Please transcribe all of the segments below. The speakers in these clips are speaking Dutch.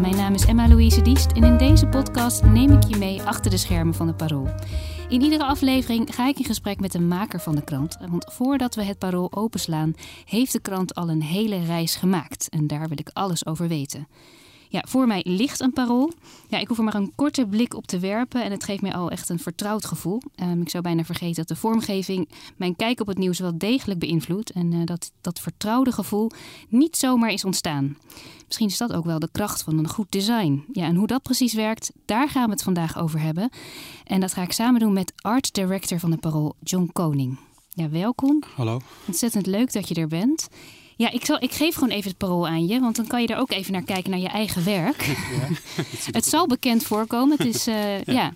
Mijn naam is Emma-Louise Diest en in deze podcast neem ik je mee achter de schermen van het Parool. In iedere aflevering ga ik in gesprek met de maker van de krant. Want voordat we het Parool openslaan, heeft de krant al een hele reis gemaakt. En daar wil ik alles over weten. Ja, voor mij ligt een parool. Ja, ik hoef er maar een korte blik op te werpen en het geeft mij al echt een vertrouwd gevoel. Um, ik zou bijna vergeten dat de vormgeving mijn kijk op het nieuws wel degelijk beïnvloedt en uh, dat dat vertrouwde gevoel niet zomaar is ontstaan. Misschien is dat ook wel de kracht van een goed design. Ja, en hoe dat precies werkt, daar gaan we het vandaag over hebben. En dat ga ik samen doen met art director van de Parool, John Koning. Ja, welkom. Hallo. Ontzettend leuk dat je er bent. Ja, ik, zal, ik geef gewoon even het parool aan je, want dan kan je er ook even naar kijken naar je eigen werk. Ja, het zal bekend voorkomen. Het is uh, ja. ja.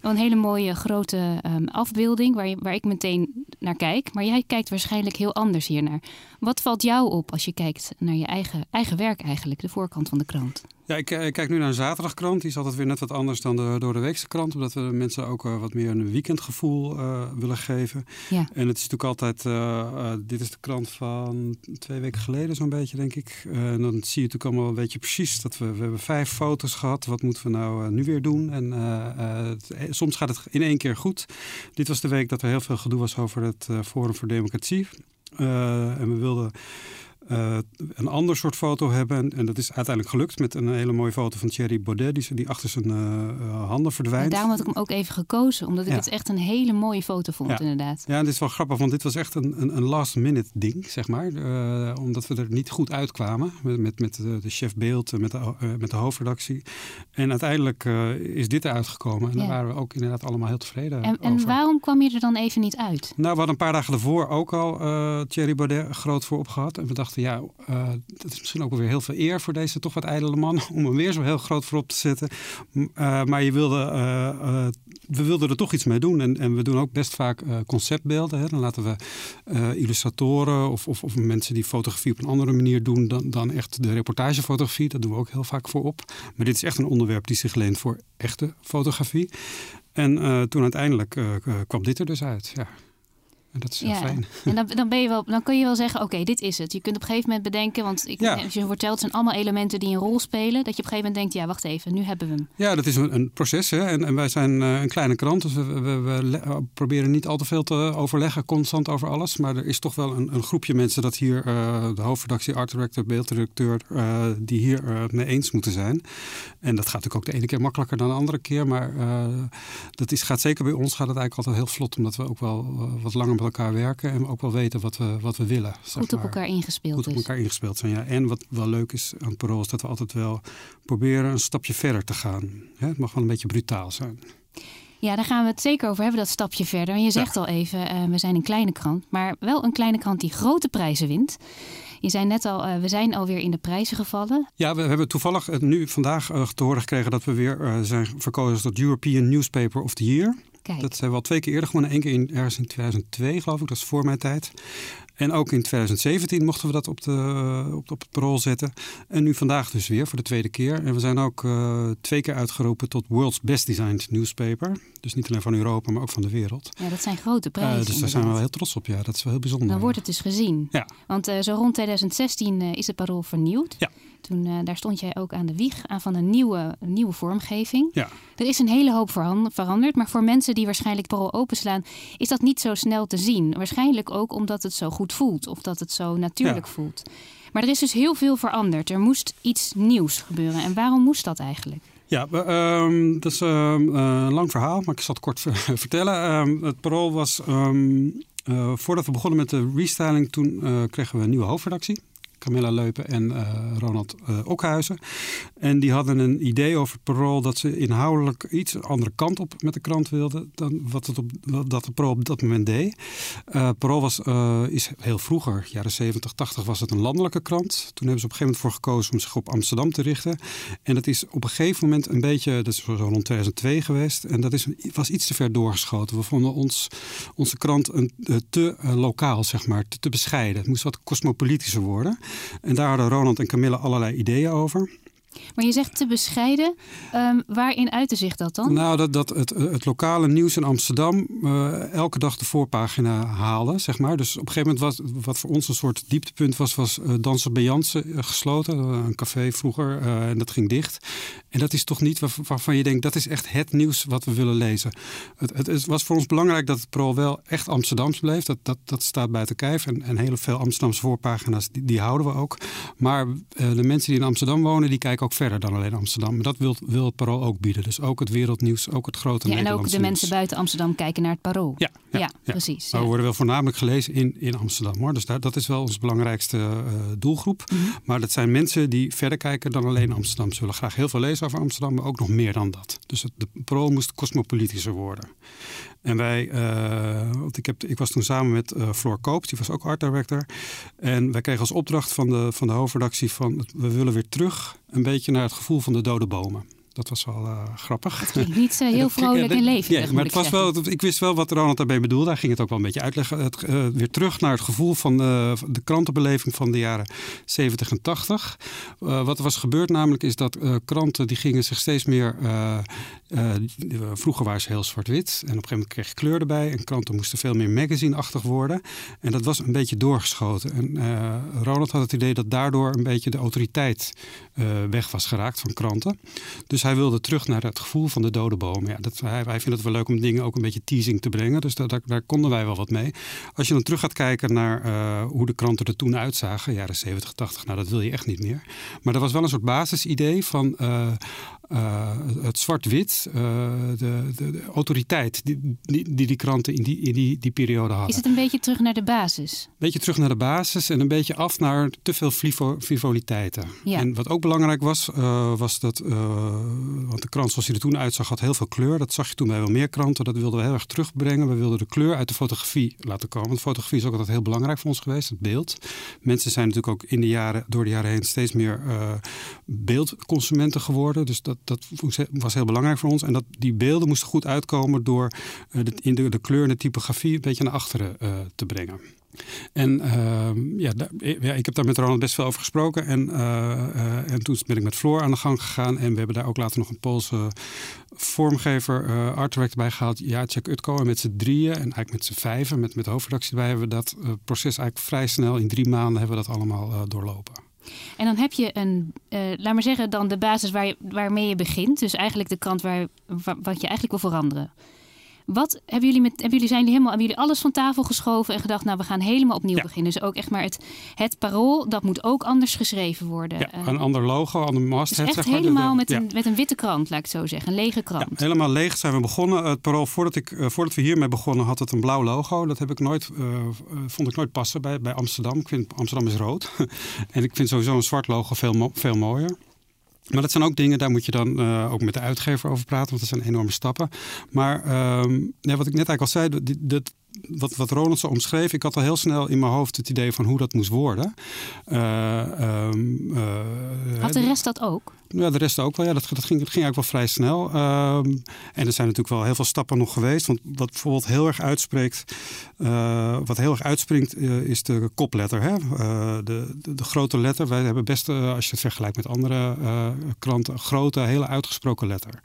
een hele mooie grote um, afbeelding waar, je, waar ik meteen naar kijk. Maar jij kijkt waarschijnlijk heel anders hiernaar. Wat valt jou op als je kijkt naar je eigen, eigen werk eigenlijk, de voorkant van de krant? Ja, ik, ik, kijk nu naar een zaterdagkrant. Die is altijd weer net wat anders dan de door de weekse krant. Omdat we mensen ook uh, wat meer een weekendgevoel uh, willen geven. Ja. En het is natuurlijk altijd... Uh, dit is de krant van twee weken geleden zo'n beetje, denk ik. en dan zie je natuurlijk allemaal een beetje precies dat we... We hebben vijf foto's gehad. Wat moeten we nou nu weer doen? En het, soms gaat het in één keer goed. Dit was de week dat er heel veel gedoe was over het Forum voor Democratie. En we wilden uh, een ander soort foto hebben. En, en, dat is uiteindelijk gelukt met een hele mooie foto van Thierry Baudet, die, die achter zijn uh, handen verdwijnt. En daarom had ik hem ook even gekozen, omdat ik ja. het echt een hele mooie foto vond, ja. inderdaad. Ja, en dit is wel grappig, want dit was echt een, een, een last-minute ding, zeg maar. Uh, omdat we er niet goed uitkwamen met, met, met de, chef beeld, met de, met de hoofdredactie. En uiteindelijk is dit eruit gekomen. En ja. daar waren we ook inderdaad allemaal heel tevreden en, over. En waarom kwam je er dan even niet uit? Nou, we hadden een paar dagen daarvoor ook al Thierry Baudet groot voor opgehad. En we dachten, ja, uh, dat is misschien ook weer heel veel eer voor deze toch wat ijdele man om hem weer zo heel groot voorop te zetten. Uh, maar je wilde, uh, we wilden er toch iets mee doen. En, en we doen ook best vaak conceptbeelden. Hè. Dan laten we illustratoren of, of, of, mensen die fotografie op een andere manier doen dan, dan echt de reportagefotografie. Dat doen we ook heel vaak voorop. Maar dit is echt een onderwerp die zich leent voor echte fotografie. En toen uiteindelijk kwam dit er dus uit. Ja. En dat is heel ja. fijn. En dan, dan, ben je wel, dan kun je wel zeggen, oké, dit is het. Je kunt op een gegeven moment bedenken, want ik, ja. als je vertelt, het zijn allemaal elementen die een rol spelen. Dat je op een gegeven moment denkt, ja, wacht even, nu hebben we hem. Ja, dat is een, een proces. Hè? En, en, wij zijn uh, een kleine krant, dus we, we, we, proberen niet al te veel te overleggen, constant over alles. Maar er is toch wel een, een groepje mensen dat hier, uh, de hoofdredactie, art director, beelddirecteur, uh, die hier mee eens moeten zijn. En dat gaat natuurlijk ook de ene keer makkelijker dan de andere keer. Maar dat is, gaat zeker bij ons gaat het eigenlijk altijd heel vlot, omdat we ook wel wat langer met elkaar werken en ook wel weten wat we, wat we willen. Goed op elkaar ingespeeld. Goed op elkaar ingespeeld zijn, ja. En wat wel leuk is aan het parool is dat we altijd wel proberen een stapje verder te gaan. Het mag wel een beetje brutaal zijn. Ja, daar gaan we het zeker over hebben, dat stapje verder. En je zegt ja. al even, uh, we zijn een kleine krant, maar wel een kleine krant die grote prijzen wint. Je zei net al, uh, we zijn alweer in de prijzen gevallen. Ja, we hebben toevallig nu vandaag te horen gekregen dat we weer zijn verkozen tot European Newspaper of the Year. Kijk. Dat hebben we al twee keer eerder gewonnen. Eén keer in, ergens in 2002, geloof ik. Dat is voor mijn tijd. En ook in 2017 mochten we dat op, de, op, op het parool zetten. En nu vandaag dus weer voor de tweede keer. En we zijn ook uh, twee keer uitgeroepen tot World's Best Designed Newspaper. Dus niet alleen van Europa, maar ook van de wereld. Ja, dat zijn grote prijzen. Uh, dus daar zijn we wel heel trots op. Ja, dat is wel heel bijzonder. Dan wordt het dus gezien. Ja. Want uh, zo rond 2016 is het parool vernieuwd. Ja. Toen, uh, daar stond jij ook aan de wieg aan van een nieuwe, een nieuwe vormgeving. Ja. Er is een hele hoop veranderd, maar voor mensen die waarschijnlijk parool openslaan, is dat niet zo snel te zien. Waarschijnlijk ook omdat het zo goed voelt of dat het zo natuurlijk ja. voelt. Maar er is dus heel veel veranderd. Er moest iets nieuws gebeuren. En waarom moest dat eigenlijk? Ja, um, dat is um, een lang verhaal, maar ik zal het kort vertellen. Um, het parool was, uh, voordat we begonnen met de restyling, toen uh, kregen we een nieuwe hoofdredactie. Camilla Leupen en uh, Ronald uh, Okhuizen. En die hadden een idee over het parool dat ze inhoudelijk iets een andere kant op met de krant wilden dan wat het op, dat de parool op dat moment deed. Uh, parool was, is heel vroeger, jaren 70, 80, was het een landelijke krant. Toen hebben ze op een gegeven moment voor gekozen om zich op Amsterdam te richten. En dat is op een gegeven moment een beetje, dat is zo rond 2002 geweest. En dat is, was iets te ver doorgeschoten. We vonden ons, onze krant een, te lokaal, zeg maar, te, te bescheiden. Het moest wat cosmopolitischer worden. En daar hadden Ronald en Camille allerlei ideeën over. Maar je zegt te bescheiden. Um, waarin uitte zich dat dan? Nou, dat, dat het, het lokale nieuws in Amsterdam uh, elke dag de voorpagina haalde, zeg maar. Dus op een gegeven moment was wat voor ons een soort dieptepunt was, was uh, Dansen bij Jansen gesloten. een café vroeger en dat ging dicht. En dat is toch niet waar, waarvan je denkt, dat is echt het nieuws wat we willen lezen. Het, het, het was voor ons belangrijk dat het pro wel echt Amsterdams bleef. Dat, dat, dat staat buiten kijf. En, en heel veel Amsterdamse voorpagina's, die, die houden we ook. Maar de mensen die in Amsterdam wonen, die kijken ook verder dan alleen Amsterdam. Maar dat wil, wil het Parool ook bieden. Dus ook het wereldnieuws, ook het grote ja, En ook de mensen buiten Amsterdam kijken naar het Parool. Ja, ja, precies. Maar we worden wel voornamelijk gelezen in, in Amsterdam. Hoor. Dus daar, dat is wel onze belangrijkste uh, doelgroep. Mhm. Maar dat zijn mensen die verder kijken dan alleen Amsterdam. Ze willen graag heel veel lezen over Amsterdam, maar ook nog meer dan dat. Dus het, de Parool moest cosmopolitischer worden. En wij, uh, want ik, heb, ik was toen samen met uh, Floor Koops, die was ook art director. En wij kregen als opdracht van de, van de hoofdredactie van we willen weer terug een beetje naar het gevoel van de dode bomen. Dat was wel uh, grappig. Het klinkt niet uh, heel vrolijk en levendig. Ja, maar het was wel, ik wist wel wat Ronald daarbij bedoelde. Hij ging het ook wel een beetje uitleggen. Het, uh, weer terug naar het gevoel van de, de krantenbeleving van de jaren 70 en 80. wat er was gebeurd namelijk is dat kranten die gingen zich steeds meer... vroeger waren ze heel zwart-wit. En op een gegeven moment kreeg je kleur erbij. En kranten moesten veel meer magazine-achtig worden. En dat was een beetje doorgeschoten. En Ronald had het idee dat daardoor een beetje de autoriteit weg was geraakt van kranten. Dus hij wilde terug naar het gevoel van de dode boom. Ja, dat, wij, wij vinden het wel leuk om dingen ook een beetje teasing te brengen. Dus daar, konden wij wel wat mee. Als je dan terug gaat kijken naar uh, hoe de kranten er toen uitzagen, jaren 70, 80, nou dat wil je echt niet meer. Maar er was wel een soort basisidee van uh, uh, het zwart-wit, de, de, de, autoriteit die die, die kranten in die, in die, die periode hadden. Is het een beetje terug naar de basis? Een beetje terug naar de basis en een beetje af naar te veel frivoliteiten. Ja. En wat ook belangrijk was, was dat want de krant zoals hij er toen uitzag had heel veel kleur. Dat zag je toen bij wel meer kranten. Dat wilden we heel erg terugbrengen. We wilden de kleur uit de fotografie laten komen. Want fotografie is ook altijd heel belangrijk voor ons geweest, het beeld. Mensen zijn natuurlijk ook in de jaren, door de jaren heen steeds meer beeldconsumenten geworden. Dus dat, dat was heel belangrijk voor ons. En dat, die beelden moesten goed uitkomen door uh, de, in de, de kleur en de typografie een beetje naar achteren uh, te brengen. En uh, ja, ja, ik heb daar met Ronald best veel over gesproken. En, uh, uh, en toen ben ik met Floor aan de gang gegaan. En we hebben daar ook later nog een Poolse vormgever, director bij gehaald. Jacek Utko. En met z'n drieën en eigenlijk met z'n vijven, met, met hoofdredactie erbij, hebben we dat proces eigenlijk vrij snel, in drie maanden, hebben we dat allemaal doorlopen. En dan heb je een, uh, laat maar zeggen, dan de basis waar je, waarmee je begint. Dus eigenlijk de kant waar, wat je eigenlijk wil veranderen. Wat hebben jullie met, hebben jullie, zijn jullie helemaal, hebben jullie alles van tafel geschoven en gedacht, nou we gaan helemaal opnieuw ja. beginnen. Dus ook echt maar het, het parool, dat moet ook anders geschreven worden. Ja, een ander logo, een ander masthead. Dus echt zeg maar. helemaal met, ja. een, met een witte krant, laat ik het zo zeggen. Een lege krant. Ja, helemaal leeg zijn we begonnen. Het parool, voordat, ik, uh, voordat we hiermee begonnen, had het een blauw logo. Dat heb ik nooit, uh, vond ik nooit passen bij, bij Amsterdam. Ik vind Amsterdam is rood. en ik vind sowieso een zwart logo veel, mo veel mooier. Maar dat zijn ook dingen, daar moet je dan uh, ook met de uitgever over praten, want dat zijn enorme stappen. Maar ja, wat ik net eigenlijk al zei, wat, wat Ronald zo omschreef, ik had al heel snel in mijn hoofd het idee van hoe dat moest worden. Uh, had de rest dat ook? Ja, de rest ook wel. Ja, dat, dat, ging, dat ging eigenlijk wel vrij snel. Um, en er zijn natuurlijk wel heel veel stappen nog geweest. Want wat bijvoorbeeld heel erg uitspreekt, uh, wat heel erg uitspringt, uh, is de kopletter. Hè? Uh, de, de, grote letter. Wij hebben best, als je het vergelijkt met andere kranten, grote, hele uitgesproken letter.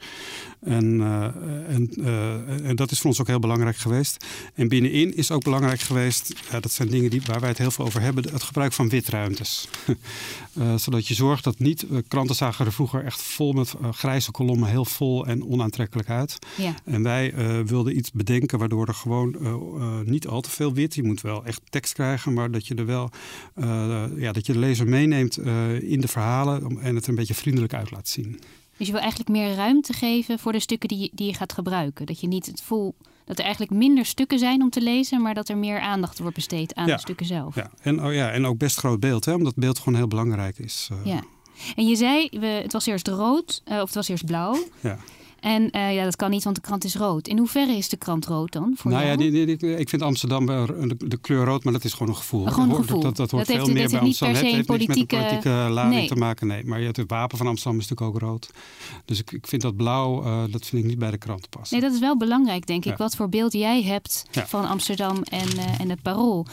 En, en, en, dat is voor ons ook heel belangrijk geweest. En binnenin is ook belangrijk geweest, ja, dat zijn dingen die, waar wij het heel veel over hebben, het gebruik van witruimtes. zodat je zorgt dat niet, kranten zagen vroeger echt vol met uh, grijze kolommen, heel vol en onaantrekkelijk uit. Ja. En wij uh, wilden iets bedenken waardoor er gewoon uh, niet al te veel wit, je moet wel echt tekst krijgen, maar dat je er wel, ja, dat je de lezer meeneemt in de verhalen en het een beetje vriendelijk uit laat zien. Dus je wil eigenlijk meer ruimte geven voor de stukken die, die je gaat gebruiken. Dat je niet het voelt dat er eigenlijk minder stukken zijn om te lezen, maar dat er meer aandacht wordt besteed aan ja. de stukken zelf. Ja, en, oh ja, en ook best groot beeld, hè, omdat beeld gewoon heel belangrijk is. Ja. En je zei, we, het was eerst rood, uh, of het was eerst blauw. Ja. En uh, ja, dat kan niet, want de krant is rood. In hoeverre is de krant rood dan? Voor nou jou? ja, die, die, die, ik vind Amsterdam de, de, kleur rood, maar dat is gewoon een gevoel. Oh, gewoon een gevoel. Dat, dat, dat hoort dat veel heeft, meer bij Amsterdam. Niet per het heeft politieke... niks met politieke lading nee. te maken, nee. Maar het wapen van Amsterdam is natuurlijk ook rood. Dus ik, ik vind dat blauw, uh, dat vind ik niet bij de krant passen. Nee, dat is wel belangrijk, denk ik. Ja. Wat voor beeld jij hebt Ja. van Amsterdam en, uh, en het parool.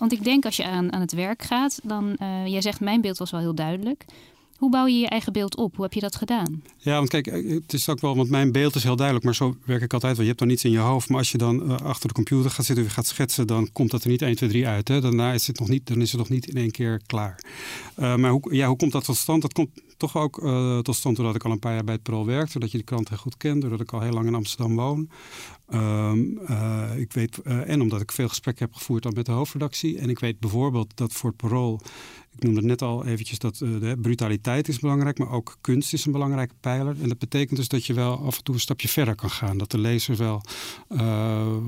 Want ik denk als je aan, aan het werk gaat, dan... Uh, jij zegt, mijn beeld was wel heel duidelijk. Hoe bouw je je eigen beeld op? Hoe heb je dat gedaan? Ja, want kijk, eh, het is ook wel, want mijn beeld is heel duidelijk, maar zo werk ik altijd wel. Je hebt dan iets in je hoofd, maar als je dan uh, achter de computer gaat zitten en gaat schetsen, dan komt dat er niet 1, 2, 3 uit. Hè? Daarna is het nog niet, dan is het nog niet in één keer klaar. Maar hoe, ja, hoe komt dat tot stand? Dat komt toch ook tot stand doordat ik al een paar jaar bij het Parool werkte, doordat je de krant heel goed kent, doordat ik al heel lang in Amsterdam woon. Um, uh, ik weet, uh, en omdat ik veel gesprekken heb gevoerd dan met de hoofdredactie. En ik weet bijvoorbeeld dat voor het Parool, ik noemde net al eventjes dat de brutaliteit is belangrijk, maar ook kunst is een belangrijke pijler. En dat betekent dus dat je wel af en toe een stapje verder kan gaan. Dat de lezers wel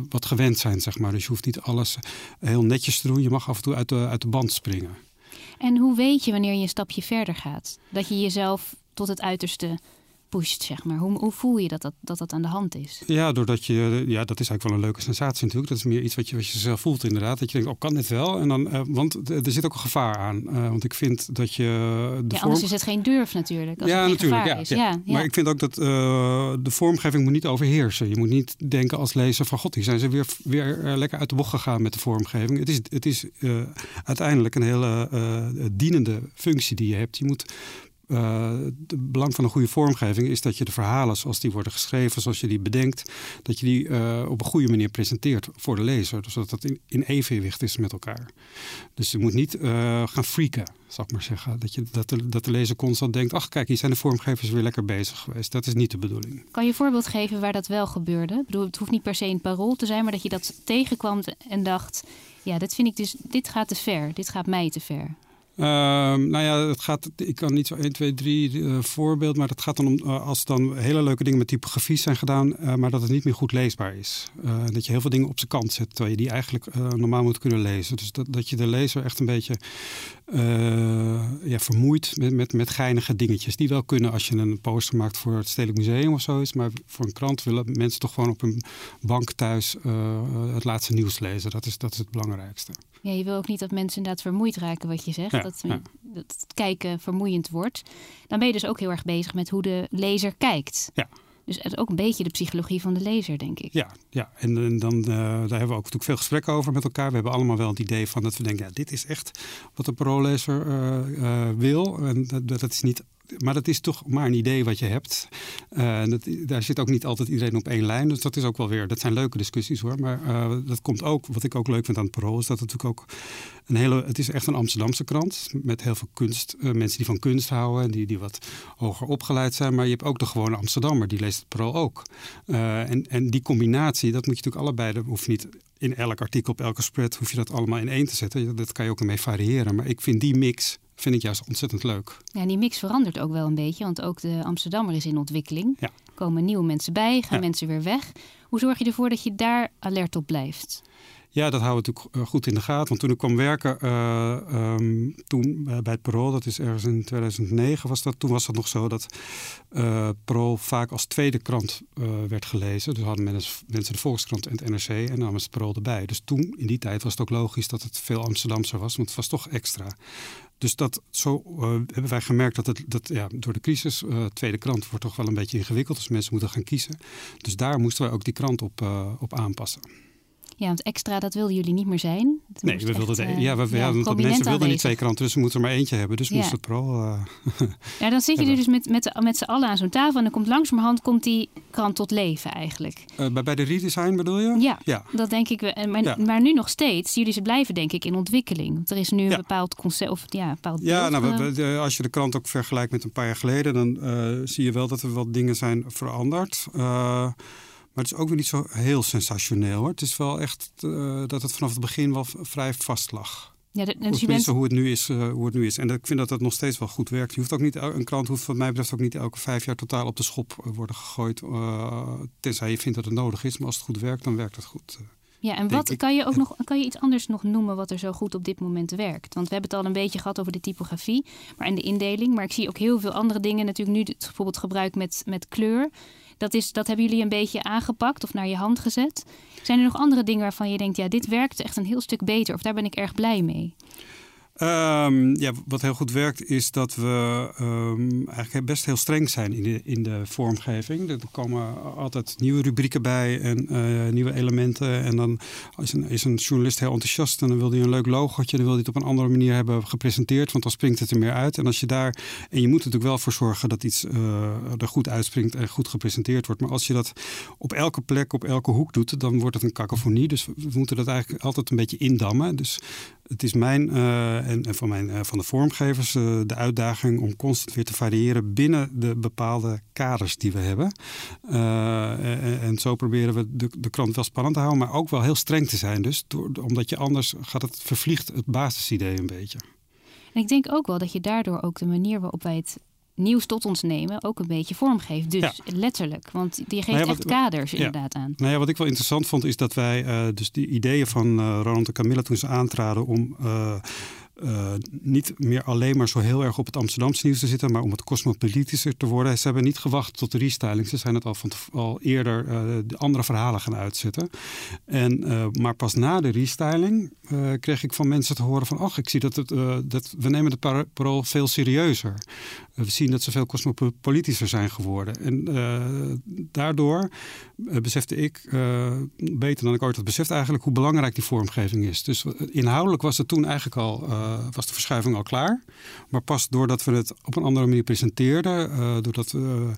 wat gewend zijn, zeg maar. Dus je hoeft niet alles heel netjes te doen. Je mag af en toe uit de, uit de band springen. En hoe weet je wanneer je een stapje verder gaat? Dat je jezelf tot het uiterste pusht, zeg maar. Hoe, hoe voel je dat dat, dat dat aan de hand is? Ja, doordat je, ja, dat is eigenlijk wel een leuke sensatie natuurlijk. Dat is meer iets wat je, wat je zelf voelt inderdaad. Dat je denkt, oh, kan dit wel? En dan, uh, want er zit ook een gevaar aan. Uh, want ik vind dat je... De ja, vorm... anders is het geen durf natuurlijk. Als ja, het natuurlijk. Ja, is. ja. Ja, Maar ik vind ook dat uh, de vormgeving moet niet overheersen. Je moet niet denken als lezer van... God, die zijn ze weer, weer lekker uit de bocht gegaan met de vormgeving. Het is, het is uiteindelijk een hele dienende functie die je hebt. Je moet het belang van een goede vormgeving is dat je de verhalen zoals die worden geschreven, zoals je die bedenkt, dat je die uh, op een goede manier presenteert voor de lezer. Dus dat dat in, in evenwicht is met elkaar. Dus je moet niet uh, gaan freaken, zal ik maar zeggen. Dat, je, dat, de, dat de lezer constant denkt, ach kijk, hier zijn de vormgevers weer lekker bezig geweest. Dat is niet de bedoeling. Kan je een voorbeeld geven waar dat wel gebeurde? Ik bedoel, het hoeft niet per se een parool te zijn, maar dat je dat tegenkwam en dacht, ja, dit vind ik dus, dit gaat te ver, dit gaat mij te ver. Uh, nou ja, het gaat, ik kan niet zo 1, 2, 3 uh, voorbeeld, maar het gaat dan om uh, als dan hele leuke dingen met typografie zijn gedaan, uh, maar dat het niet meer goed leesbaar is. dat je heel veel dingen op zijn kant zet, terwijl je die eigenlijk normaal moet kunnen lezen. Dus dat, dat je de lezer echt een beetje ja, vermoeit met, met, met geinige dingetjes. Die wel kunnen als je een poster maakt voor het Stedelijk Museum of zoiets, maar voor een krant willen mensen toch gewoon op hun bank thuis het laatste nieuws lezen. Dat is, dat is het belangrijkste. Ja, je wil ook niet dat mensen inderdaad vermoeid raken, wat je zegt. Ja, dat, ja. dat het kijken vermoeiend wordt. Dan ben je dus ook heel erg bezig met hoe de lezer kijkt. Ja. Dus het is ook een beetje de psychologie van de lezer, denk ik. Ja, ja. en, en dan, uh, daar hebben we ook natuurlijk veel gesprekken over met elkaar. We hebben allemaal wel het idee van dat we denken, ja, dit is echt wat de paroollezer uh, uh, wil. En dat, dat is niet maar dat is toch maar een idee wat je hebt. Uh, dat, daar zit ook niet altijd iedereen op één lijn. Dus dat is ook wel weer. Dat zijn leuke discussies hoor. Maar uh, dat komt ook. Wat ik ook leuk vind aan het Parool is dat het natuurlijk ook een hele. Het is echt een Amsterdamse krant met heel veel kunst. Uh, mensen die van kunst houden, die, die wat hoger opgeleid zijn. Maar je hebt ook de gewone Amsterdammer die leest het Parool ook. en, en die combinatie, dat moet je natuurlijk allebei. Dat hoef je niet in elk artikel op elke spread hoef je dat allemaal in één te zetten. Dat kan je ook ermee variëren. Maar ik vind die mix vind ik juist ontzettend leuk. Ja, die mix verandert ook wel een beetje, want ook de Amsterdammer is in ontwikkeling. Ja. Komen nieuwe mensen bij, gaan Ja. mensen weer weg. Hoe zorg je ervoor dat je daar alert op blijft? Ja, dat houden we natuurlijk eh, goed in de gaten. Want toen ik kwam werken, uh, um, toen uh, bij het Parool, dat is ergens in 2009 was dat. Toen was dat nog zo dat uh, Parool vaak als tweede krant werd gelezen. Dus hadden mensen, mensen de Volkskrant en het NRC en namen ze het Parool erbij. Dus toen, in die tijd, was het ook logisch dat het veel Amsterdamser was. Want het was toch extra. Dus dat, zo hebben wij gemerkt dat, het, dat ja, door de crisis, tweede krant wordt toch wel een beetje ingewikkeld. Dus mensen moeten gaan kiezen. Dus daar moesten wij ook die krant op, op aanpassen. Ja, want extra, dat wilden jullie niet meer zijn. Nee, we wilden echt, het, uh, ja, we, ja, mensen wilden niet twee kranten, dus we moeten er maar eentje hebben. Dus Ja. moest het vooral. Uh, Ja, dan zit je dus met, met, met z'n allen aan zo'n tafel en dan komt langzamerhand komt die krant tot leven eigenlijk. uh, bij, bij de redesign bedoel je? Ja, Ja. dat denk ik. wel. En Maar, maar nu nog steeds, jullie ze blijven denk ik in ontwikkeling. Want er is nu een bepaald concept, of ja, een bepaald Ja, beeld, nou, we- eh, we- de- als je de krant ook vergelijkt met een paar jaar geleden, dan eh, zie je wel dat er wat dingen zijn veranderd. Maar het is ook weer niet zo heel sensationeel hoor. Het is wel echt uh, dat het vanaf het begin wel vrij vast lag. ja, de- dus bent, tenminste hoe het nu is. uh, hoe het nu is. En dat, ik vind dat het nog steeds wel goed werkt. Je hoeft ook niet, een krant hoeft wat mij betreft ook niet elke vijf jaar totaal op de schop uh, worden gegooid. Uh, tenzij je vindt dat het nodig is. Maar als het goed werkt, dan werkt het goed. ja, en wat kan je ook nog, kan je iets anders nog noemen wat er zo goed op dit moment werkt? Want we hebben het al een beetje gehad over de typografie, maar en de indeling. Maar ik zie ook heel veel andere dingen. Natuurlijk nu het, bijvoorbeeld gebruik met, met kleur. Dat, is, dat hebben jullie een beetje aangepakt of naar je hand gezet. Zijn er nog andere dingen waarvan je denkt, ja, dit werkt echt een heel stuk beter of daar ben ik erg blij mee? Um, ja, wat heel goed werkt is dat we um, eigenlijk best heel streng zijn in de, in de vormgeving. Er komen altijd nieuwe rubrieken bij en uh, nieuwe elementen. En dan is een, is een journalist heel enthousiast en dan wil hij een leuk logootje. Dan wil hij het op een andere manier hebben gepresenteerd, want dan springt het er meer uit. En als je daar, en je moet natuurlijk wel voor zorgen dat iets uh, er goed uitspringt en goed gepresenteerd wordt. Maar als je dat op elke plek, op elke hoek doet, dan wordt het een cacophonie. Dus we moeten dat eigenlijk altijd een beetje indammen. Dus het is mijn uh, en, en, van, mijn, uh, van de vormgevers uh, de uitdaging om constant weer te variëren binnen de bepaalde kaders die we hebben. En, en, zo proberen we de, de krant wel spannend te houden, maar ook wel heel streng te zijn. Dus door, omdat je anders gaat het vervliegt het basisidee een beetje. En ik denk ook wel dat je daardoor ook de manier waarop wij het nieuws tot ons nemen ook een beetje vormgeeft. Dus ja. letterlijk, want die geeft nou ja, wat, echt kaders ja. inderdaad aan. Nou ja, wat ik wel interessant vond is dat wij uh, dus die ideeën van uh, Ronald en Camilla toen ze aantraden om uh, uh, niet meer alleen maar zo heel erg op het Amsterdamse nieuws te zitten, maar om het cosmopolitischer te worden. Ze hebben niet gewacht tot de restyling. Ze zijn het al, van al eerder uh, de andere verhalen gaan uitzetten. En, uh, maar pas na de restyling kreeg ik van mensen te horen van... ach, ik zie dat, het, dat we nemen het parool veel serieuzer. we zien dat ze veel cosmopolitischer zijn geworden. En daardoor besefte ik, beter dan ik ooit had beseft eigenlijk... hoe belangrijk die vormgeving is. Dus inhoudelijk was het toen eigenlijk al uh, was de verschuiving al klaar. Maar pas doordat we het op een andere manier presenteerden, uh, doordat uh,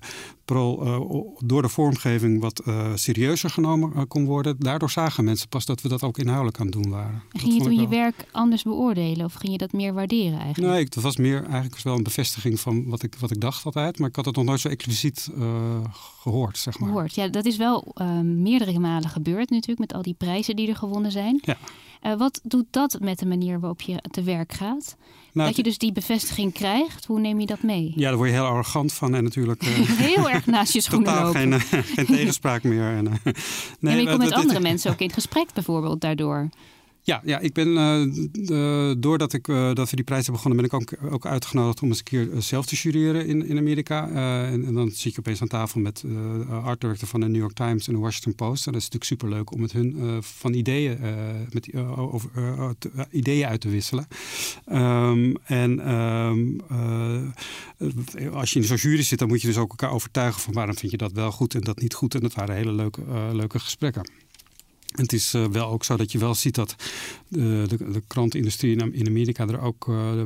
Pro door de vormgeving wat serieuzer genomen kon worden, daardoor zagen mensen pas dat we dat ook inhoudelijk aan het doen waren. En ging je toen je werk anders beoordelen of ging je dat meer waarderen eigenlijk? Nee, het was meer eigenlijk wel een bevestiging van wat ik, wat ik dacht altijd, maar ik had het nog nooit zo expliciet gehoord, zeg maar. Gehoord, ja, dat is wel meerdere malen gebeurd natuurlijk met al die prijzen die er gewonnen zijn. Ja. Uh, wat doet dat met de manier waarop je te werk gaat? Nou, dat je dus die bevestiging krijgt, hoe neem je dat mee? Ja, daar word je heel arrogant van en natuurlijk... Uh, heel erg naast je schoenen totaal lopen. Geen, uh, geen tegenspraak meer. En, nee, en je komt met andere mensen ook in het gesprek bijvoorbeeld daardoor. Ja, ja ik ben, uh, doordat ik, uh, dat we die prijs hebben begonnen, ben ik ook, uitgenodigd om eens een keer zelf te jureren in, in Amerika. En, dan zit je opeens aan tafel met de art van de New York Times en de Washington Post. En dat is natuurlijk superleuk om met hun van ideeën, met, over, ideeën uit te wisselen. Um, en um, als je in zo'n jury zit, dan moet je dus ook elkaar overtuigen van waarom vind je dat wel goed en dat niet goed. En dat waren hele leuke, leuke gesprekken. Het is uh, wel ook zo dat je wel ziet dat de, de, de krantenindustrie in, Amerika er ook uh,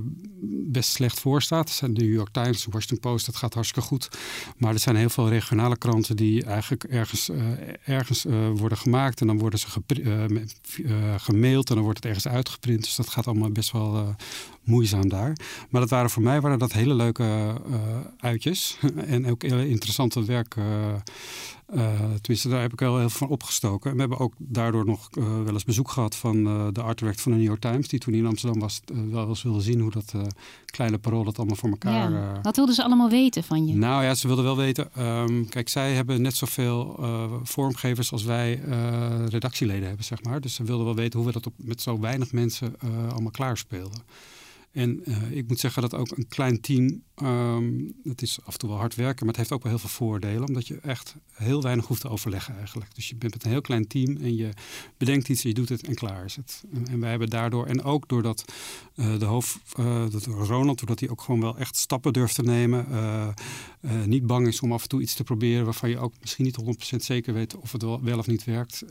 best slecht voor staat. De New York Times, de Washington Post, dat gaat hartstikke goed. Maar er zijn heel veel regionale kranten die eigenlijk ergens, ergens worden gemaakt. En dan worden ze gemaild en dan wordt het ergens uitgeprint. Dus dat gaat allemaal best wel moeizaam daar. Maar dat waren voor mij waren dat hele leuke uitjes. en ook hele interessante werk tenminste, daar heb ik wel heel veel van opgestoken. En we hebben ook daardoor nog uh, wel eens bezoek gehad van uh, de artwerk van de New York Times, die toen in Amsterdam was, wel eens wilde zien hoe dat kleine parool dat allemaal voor elkaar. Ja. Wat wilden ze allemaal weten van je? Nou ja, ze wilden wel weten. Um, kijk, zij hebben net zoveel vormgevers als wij redactieleden hebben, zeg maar. Dus ze wilden wel weten hoe we dat op, met zo weinig mensen allemaal klaarspeelden. En uh, ik moet zeggen dat ook een klein team, um, het is af en toe wel hard werken, maar het heeft ook wel heel veel voordelen, omdat je echt heel weinig hoeft te overleggen eigenlijk. Dus je bent met een heel klein team en je bedenkt iets, je doet het en klaar is het. En, en wij hebben daardoor, en ook doordat uh, de hoofd, uh, dat Ronald, doordat hij ook gewoon wel echt stappen durft te nemen, niet bang is om af en toe iets te proberen waarvan je ook misschien niet 100% zeker weet of het wel, wel of niet werkt.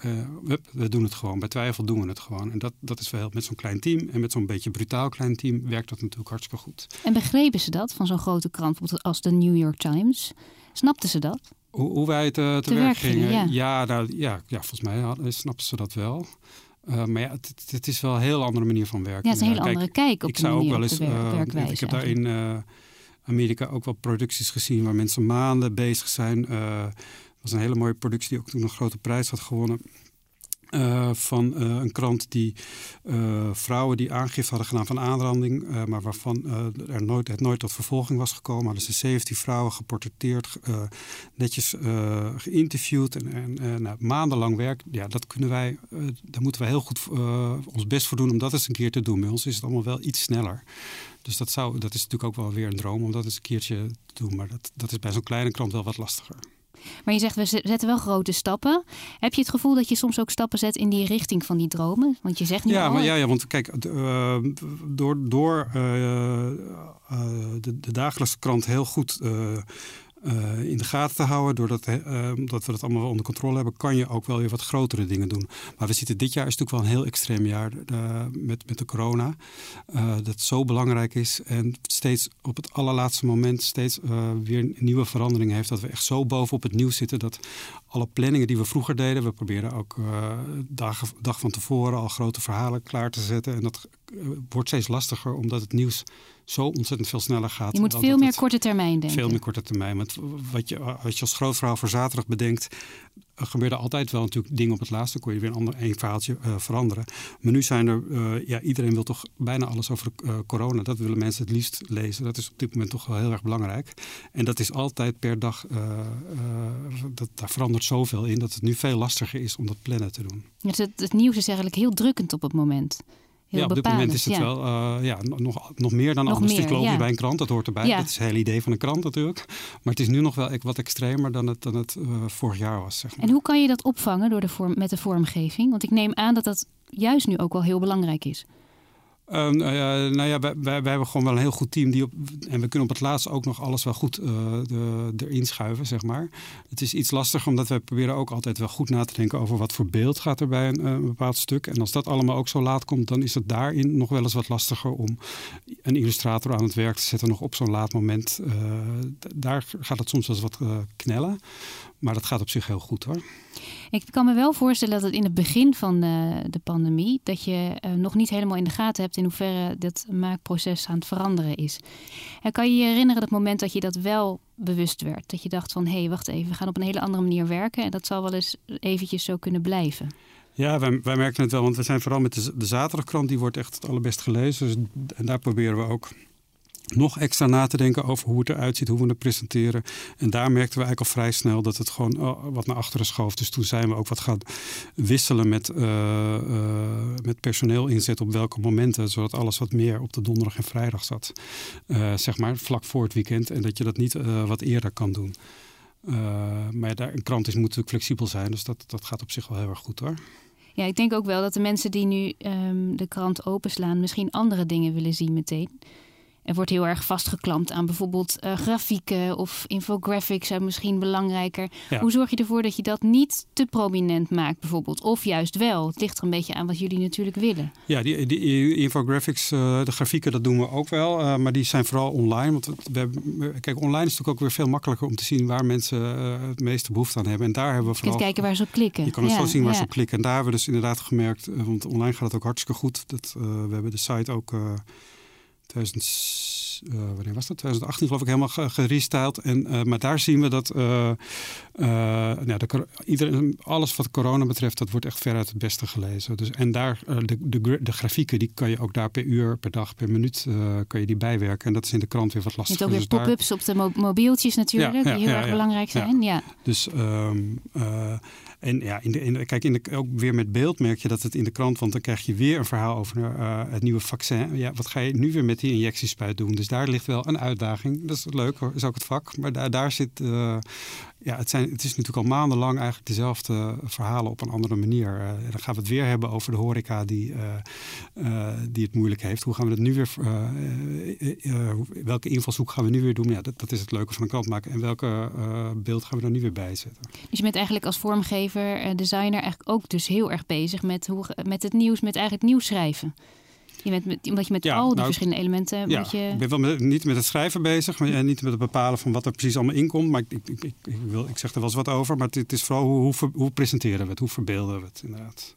We, we, doen het gewoon, bij twijfel doen we het gewoon. En dat, dat is wel met zo'n klein team en met zo'n beetje brutaal klein team werkt dat natuurlijk hartstikke goed. En begrepen ze dat van zo'n grote krant bijvoorbeeld als de New York Times? Snapten ze dat? Hoe, hoe wij het uh, te, te, werk, werk gingen? Ja, ja, nou, ja, ja, volgens mij hadden, snapten ze dat wel. Uh, maar ja, het, het, is wel een heel andere manier van werken. Ja, het is een hele Kijk, andere kijk op ik zou ook wel eens, uh, werkwijze. Ik heb daar in uh, Amerika ook wel producties gezien waar mensen maanden bezig zijn. Het was een hele mooie productie die ook toen een grote prijs had gewonnen. Uh, van uh, een krant die uh, vrouwen die aangifte hadden gedaan van aanranding, maar waarvan er nooit, het nooit tot vervolging was gekomen. Hadden ze 17 vrouwen geportretteerd, netjes geïnterviewd en, en nou, maandenlang werk. Ja, dat kunnen wij, daar moeten wij heel goed ons best voor doen om dat eens een keer te doen. Bij ons is het allemaal wel iets sneller. Dus dat, zou, dat is natuurlijk ook wel weer een droom om dat eens een keertje te doen. Maar dat, dat is bij zo'n kleine krant wel wat lastiger. Maar je zegt, we zetten wel grote stappen. Heb je het gevoel dat je soms ook stappen zet in die richting van die dromen? Want je zegt nu ja, al... Maar, ja, ja, want kijk, uh, door, door uh, de, de dagelijkse krant heel goed uh, in de gaten te houden. Doordat uh, dat we dat allemaal wel onder controle hebben, kan je ook wel weer wat grotere dingen doen. Maar we zitten dit jaar is natuurlijk wel een heel extreem jaar uh, met, met de corona. dat zo belangrijk is en steeds op het allerlaatste moment steeds weer nieuwe veranderingen heeft. Dat we echt zo bovenop het nieuws zitten dat alle planningen die we vroeger deden, we proberen ook dagen, dag van tevoren al grote verhalen klaar te zetten. En dat wordt steeds lastiger omdat het nieuws zo ontzettend veel sneller gaat. Je moet veel meer korte termijn denken. Veel meer korte termijn. Want wat je, als je als grootverhaal voor zaterdag bedenkt, gebeurde altijd wel natuurlijk dingen op het laatste. Dan kon je weer een ander een verhaaltje uh, veranderen. Maar nu zijn er, uh, ja, iedereen wil toch bijna alles over uh, corona. Dat willen mensen het liefst lezen. Dat is op dit moment toch wel heel erg belangrijk. En dat is altijd per dag, dat, daar verandert zoveel in dat het nu veel lastiger is om dat plannen te doen. Dus het, het nieuws is eigenlijk heel drukkend op het moment ja, op dit moment is het ja. wel uh, ja, nog, nog meer dan nog anders. Meer, ja. je bij een krant, dat hoort erbij. Ja. Dat is het hele idee van een krant natuurlijk. Maar het is nu nog wel wat extremer dan het, dan het uh, vorig jaar was. Zeg maar. En hoe kan je dat opvangen door de vorm, met de vormgeving? Want ik neem aan dat dat juist nu ook wel heel belangrijk is. Uh, nou ja, wij, wij, wij, hebben gewoon wel een heel goed team. Die op, en we kunnen op het laatst ook nog alles wel goed uh, de, erin schuiven, zeg maar. Het is iets lastiger, omdat wij proberen ook altijd wel goed na te denken over wat voor beeld gaat er bij een, een bepaald stuk. En als dat allemaal ook zo laat komt, dan is het daarin nog wel eens wat lastiger om een illustrator aan het werk te zetten, nog op zo'n laat moment. Uh, daar gaat het soms wel eens wat knellen. Maar dat gaat op zich heel goed hoor. Ik kan me wel voorstellen dat het in het begin van de, de pandemie, dat je uh, nog niet helemaal in de gaten hebt in hoeverre dat maakproces aan het veranderen is. En kan je je herinneren dat moment dat je dat wel bewust werd? Dat je dacht van hé, hey, wacht even, we gaan op een hele andere manier werken en dat zal wel eens eventjes zo kunnen blijven. Ja, wij, wij merken het wel, want we zijn vooral met de, de zaterdagkrant, die wordt echt het allerbest gelezen. Dus, en daar proberen we ook nog extra na te denken over hoe het eruit ziet, hoe we het presenteren. En daar merkten we eigenlijk al vrij snel dat het gewoon oh, wat naar achteren schoof. Dus toen zijn we ook wat gaan wisselen met, uh, uh, met personeel inzet op welke momenten, zodat alles wat meer op de donderdag en vrijdag zat. Uh, zeg maar vlak voor het weekend en dat je dat niet wat eerder kan doen. maar daar, een krant is, moet natuurlijk flexibel zijn, dus dat, dat gaat op zich wel heel erg goed hoor. Ja, ik denk ook wel dat de mensen die nu um, de krant openslaan misschien andere dingen willen zien meteen. Er wordt heel erg vastgeklampt aan bijvoorbeeld uh, grafieken of infographics zijn misschien belangrijker. Ja. Hoe zorg je ervoor dat je dat niet te prominent maakt bijvoorbeeld? Of juist wel? Het ligt er een beetje aan wat jullie natuurlijk willen. Ja, die, die infographics, uh, de grafieken, dat doen we ook wel. Uh, maar die zijn vooral online. Want we hebben, kijk, online is natuurlijk ook weer veel makkelijker om te zien waar mensen het meeste behoefte aan hebben. En daar hebben we vooral... Je kunt kijken waar ze op klikken. Je kan het ja, zo zien waar ja. ze op klikken. En daar hebben we dus inderdaad gemerkt, want online gaat het ook hartstikke goed. Dat, we hebben de site ook... 2000, uh, wanneer was dat? 2018 geloof ik helemaal gerestyled. En, uh, maar daar zien we dat uh, nou, de, iedereen, alles wat corona betreft, dat wordt echt veruit het beste gelezen. Dus, en daar, de, de, de, grafieken, die kan je ook daar per uur, per dag, per minuut kan je die bijwerken. En dat is in de krant weer wat lastiger. Je hebt ook weer dus pop-ups op de mo mobieltjes natuurlijk, ja, ja, die heel ja, erg belangrijk zijn. Ja. Dus um, en ja, in de, in kijk, in de, ook weer met beeld merk je dat het in de krant, want dan krijg je weer een verhaal over uh, het nieuwe vaccin. Ja, wat ga je nu weer met die injectiespuit doen? Dus daar ligt wel een uitdaging. Dat is leuk hoor, is ook het vak. Maar daar, daar zit, uh, ja, het, zijn, het is natuurlijk al maandenlang eigenlijk dezelfde verhalen op een andere manier. Uh, dan gaan we het weer hebben over de horeca die, die het moeilijk heeft. Hoe gaan we het nu weer, welke invalshoek gaan we nu weer doen? Ja, dat, dat is het leuke van een krant maken. En welke beeld gaan we er nu weer bij zetten? Dus je bent eigenlijk als vormgever, designer eigenlijk ook dus heel erg bezig met, hoe, met het nieuws, met eigenlijk nieuws schrijven. Je bent met, omdat je met ja, al die nou, verschillende elementen. Ja, moet je... ik ben wel met, niet met het schrijven bezig, maar niet met het bepalen van wat er precies allemaal in komt. Maar ik, ik, ik, ik, wil, ik zeg er wel eens wat over. Maar het, het is vooral hoe, hoe, hoe presenteren we het, hoe verbeelden we het inderdaad.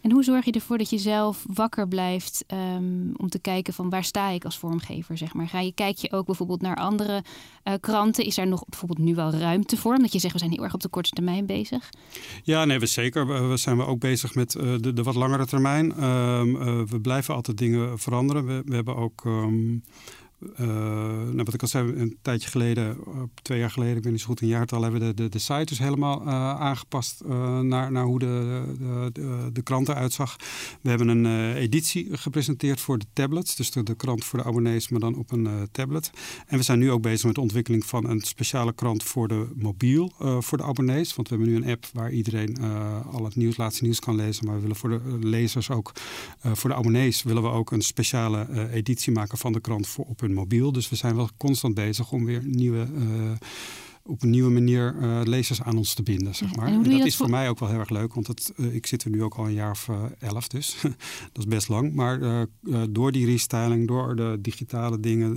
En hoe zorg je ervoor dat je zelf wakker blijft um, om te kijken van waar sta ik als vormgever, zeg maar. Ga je, kijk je ook bijvoorbeeld naar andere uh, kranten? Is er nog bijvoorbeeld nu wel ruimte voor? Omdat je zegt, we zijn heel erg op de korte termijn bezig. Ja, nee, we zeker. We, zijn we ook bezig met uh, de, wat langere termijn. Um, uh, we blijven altijd dingen veranderen. We, we hebben ook... Um, nou, wat ik al zei, een tijdje geleden, twee jaar geleden, ik ben niet zo goed een jaartal, hebben we de, de, de site dus helemaal aangepast naar, naar hoe de, de, de, krant eruit zag. We hebben een editie gepresenteerd voor de tablets, dus de, de krant voor de abonnees, maar dan op een tablet. En we zijn nu ook bezig met de ontwikkeling van een speciale krant voor de mobiel, voor de abonnees. Want we hebben nu een app waar iedereen al het nieuws, laatste nieuws kan lezen, maar we willen voor de lezers ook, voor de abonnees willen we ook een speciale editie maken van de krant voor op hun mobiel. Dus we zijn wel constant bezig om weer nieuwe, uh, op een nieuwe manier uh, lezers aan ons te binden. Zeg maar. en, dat, is voor mij ook wel heel erg leuk, want het, ik zit er nu ook al een jaar of elf, dus dat is best lang. Maar door die restyling, door de digitale dingen,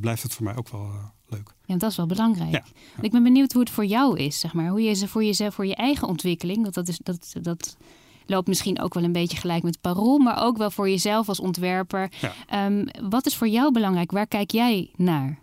blijft het voor mij ook wel leuk. Ja, dat is wel belangrijk. Ja, Ik ben benieuwd hoe het voor jou is, zeg maar. Hoe je ze voor jezelf, voor je eigen ontwikkeling, want dat is dat. dat loopt misschien ook wel een beetje gelijk met parool, maar ook wel voor jezelf als ontwerper. Ehm, wat is voor jou belangrijk? Waar kijk jij naar?